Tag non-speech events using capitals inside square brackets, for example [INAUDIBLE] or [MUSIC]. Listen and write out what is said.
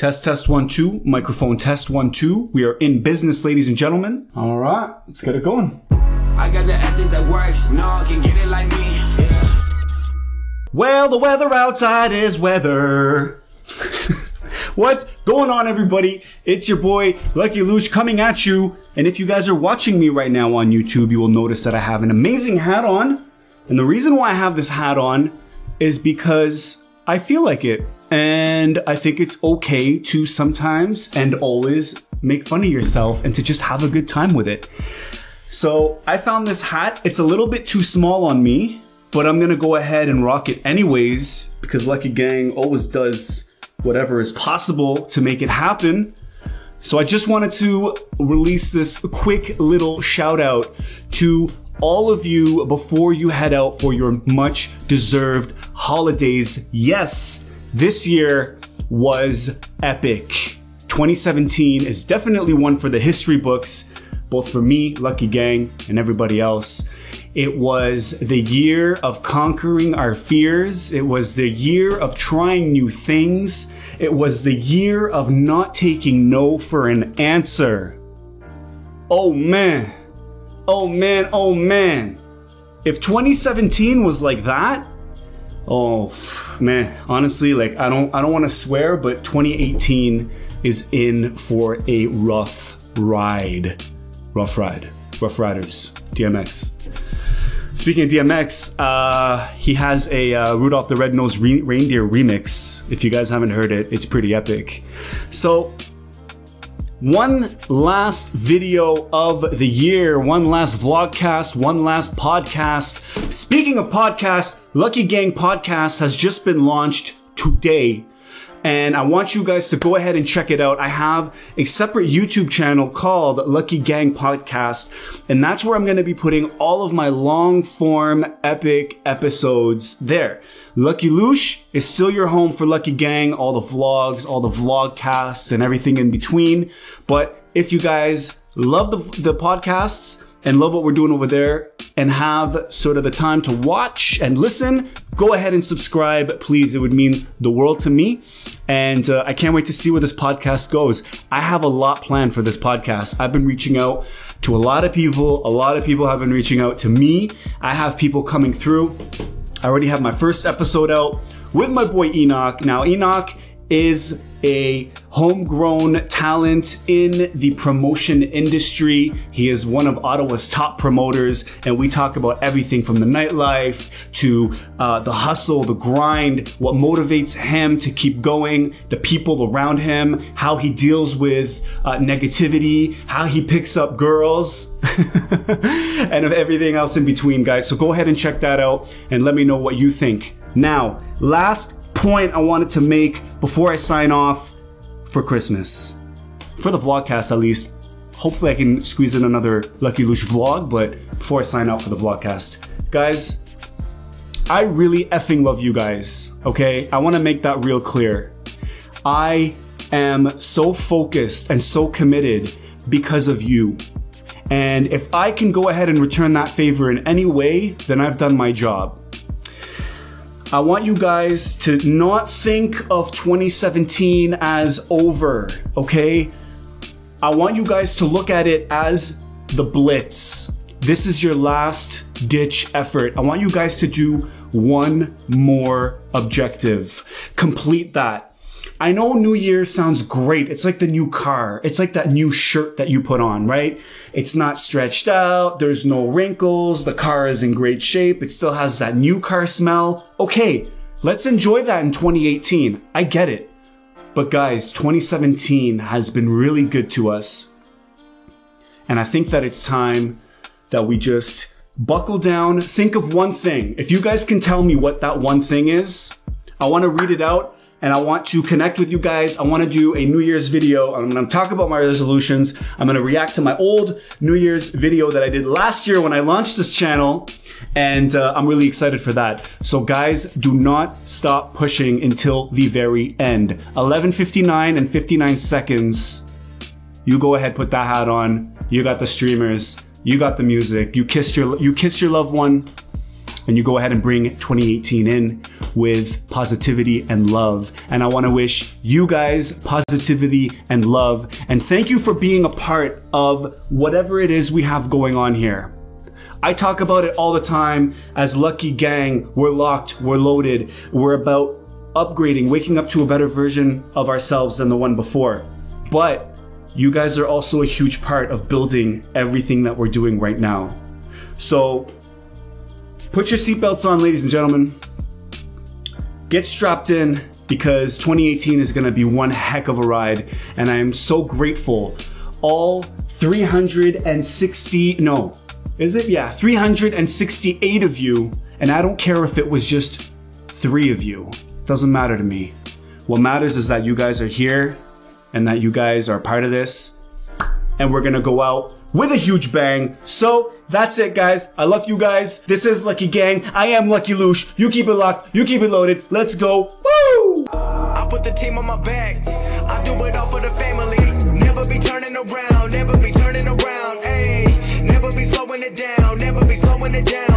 Test, test, one, two. Microphone test, one, two. We are in business, ladies and gentlemen. All right, let's get it going. I got the ethic that works. No can get it like me. Well, the weather outside is weather. [LAUGHS] What's going on, everybody? It's your boy Lucky Loosh coming at you. And if you guys are watching me right now on YouTube, you will notice that I have an amazing hat on. And the reason why I have this hat on is because I feel like it. And I think it's okay to sometimes and always make fun of yourself and to just have a good time with it. So I found this hat. It's a little bit too small on me, but I'm gonna go ahead and rock it anyways because Lucky Gang always does whatever is possible to make it happen. So I just wanted to release this quick little shout out to all of you before you head out for your much deserved holidays. Yes, this year was epic. 2017 is definitely one for the history books, both for me, Lucky Gang, and everybody else. It was the year of conquering our fears. It was the year of trying new things. It was the year of not taking no for an answer. Oh man. Oh man. Oh man. If 2017 was like that, oh man, honestly, like I don't I don't want to swear, but 2018 is in for a rough ride. Rough ride. Rough Riders. DMX. Speaking of DMX, uh, he has a uh, Rudolph the Red-Nosed Re- Reindeer remix. If you guys haven't heard it, it's pretty epic. So, one last video of the year, one last vlogcast, one last podcast. Speaking of podcast, Lucky Gang Podcast has just been launched today and I want you guys to go ahead and check it out. I have a separate YouTube channel called Lucky Gang Podcast, and that's where I'm going to be putting all of my long form epic episodes there. Lucky Loosh is still your home for Lucky Gang, all the vlogs, all the vlogcasts, and everything in between. But if you guys love the, the podcasts, and love what we're doing over there and have sort of the time to watch and listen, go ahead and subscribe, please. It would mean the world to me. And uh, I can't wait to see where this podcast goes. I have a lot planned for this podcast. I've been reaching out to a lot of people. A lot of people have been reaching out to me. I have people coming through. I already have my first episode out with my boy Enoch. Now, Enoch is a homegrown talent in the promotion industry. He is one of Ottawa's top promoters, and we talk about everything from the nightlife to uh, the hustle, the grind, what motivates him to keep going, the people around him, how he deals with uh, negativity, how he picks up girls, [LAUGHS] and of everything else in between, guys. So go ahead and check that out and let me know what you think. Now, last point I wanted to make before I sign off for Christmas. For the vlogcast, at least. Hopefully, I can squeeze in another Lucky Loosh vlog, but before I sign out for the vlogcast, guys, I really effing love you guys, okay? I wanna make that real clear. I am so focused and so committed because of you. And if I can go ahead and return that favor in any way, then I've done my job. I want you guys to not think of 2017 as over, okay? I want you guys to look at it as the blitz. This is your last ditch effort. I want you guys to do one more objective. Complete that. I know New Year sounds great. It's like the new car. It's like that new shirt that you put on, right? It's not stretched out. There's no wrinkles. The car is in great shape. It still has that new car smell. Okay, let's enjoy that in 2018. I get it. But guys, 2017 has been really good to us. And I think that it's time that we just buckle down, think of one thing. If you guys can tell me what that one thing is, I want to read it out and I want to connect with you guys. I want to do a New Year's video. I'm going to talk about my resolutions. I'm going to react to my old New Year's video that I did last year when I launched this channel. And uh, I'm really excited for that. So guys, do not stop pushing until the very end. 11.59 and 59 seconds. You go ahead, put that hat on. You got the streamers. You got the music. You kissed your, you kissed your loved one and you go ahead and bring 2018 in with positivity and love. And I want to wish you guys positivity and love. And thank you for being a part of whatever it is we have going on here. I talk about it all the time as Lucky Gang. We're locked, we're loaded, we're about upgrading, waking up to a better version of ourselves than the one before. But you guys are also a huge part of building everything that we're doing right now. So put your seatbelts on, ladies and gentlemen. Get strapped in because 2018 is going to be one heck of a ride. And I am so grateful. All 360, no, is it? Yeah, 368 of you. And I don't care if it was just three of you. Doesn't matter to me. What matters is that you guys are here and that you guys are part of this. And we're gonna go out with a huge bang. So that's it, guys. I love you guys. This is Lucky Gang. I am Lucky Loosh. You keep it locked. You keep it loaded. Let's go. Woo! I put the team on my back. I do it all for the family. Never be turning around, never be turning around. Ayy, never be slowing it down, never be slowing it down.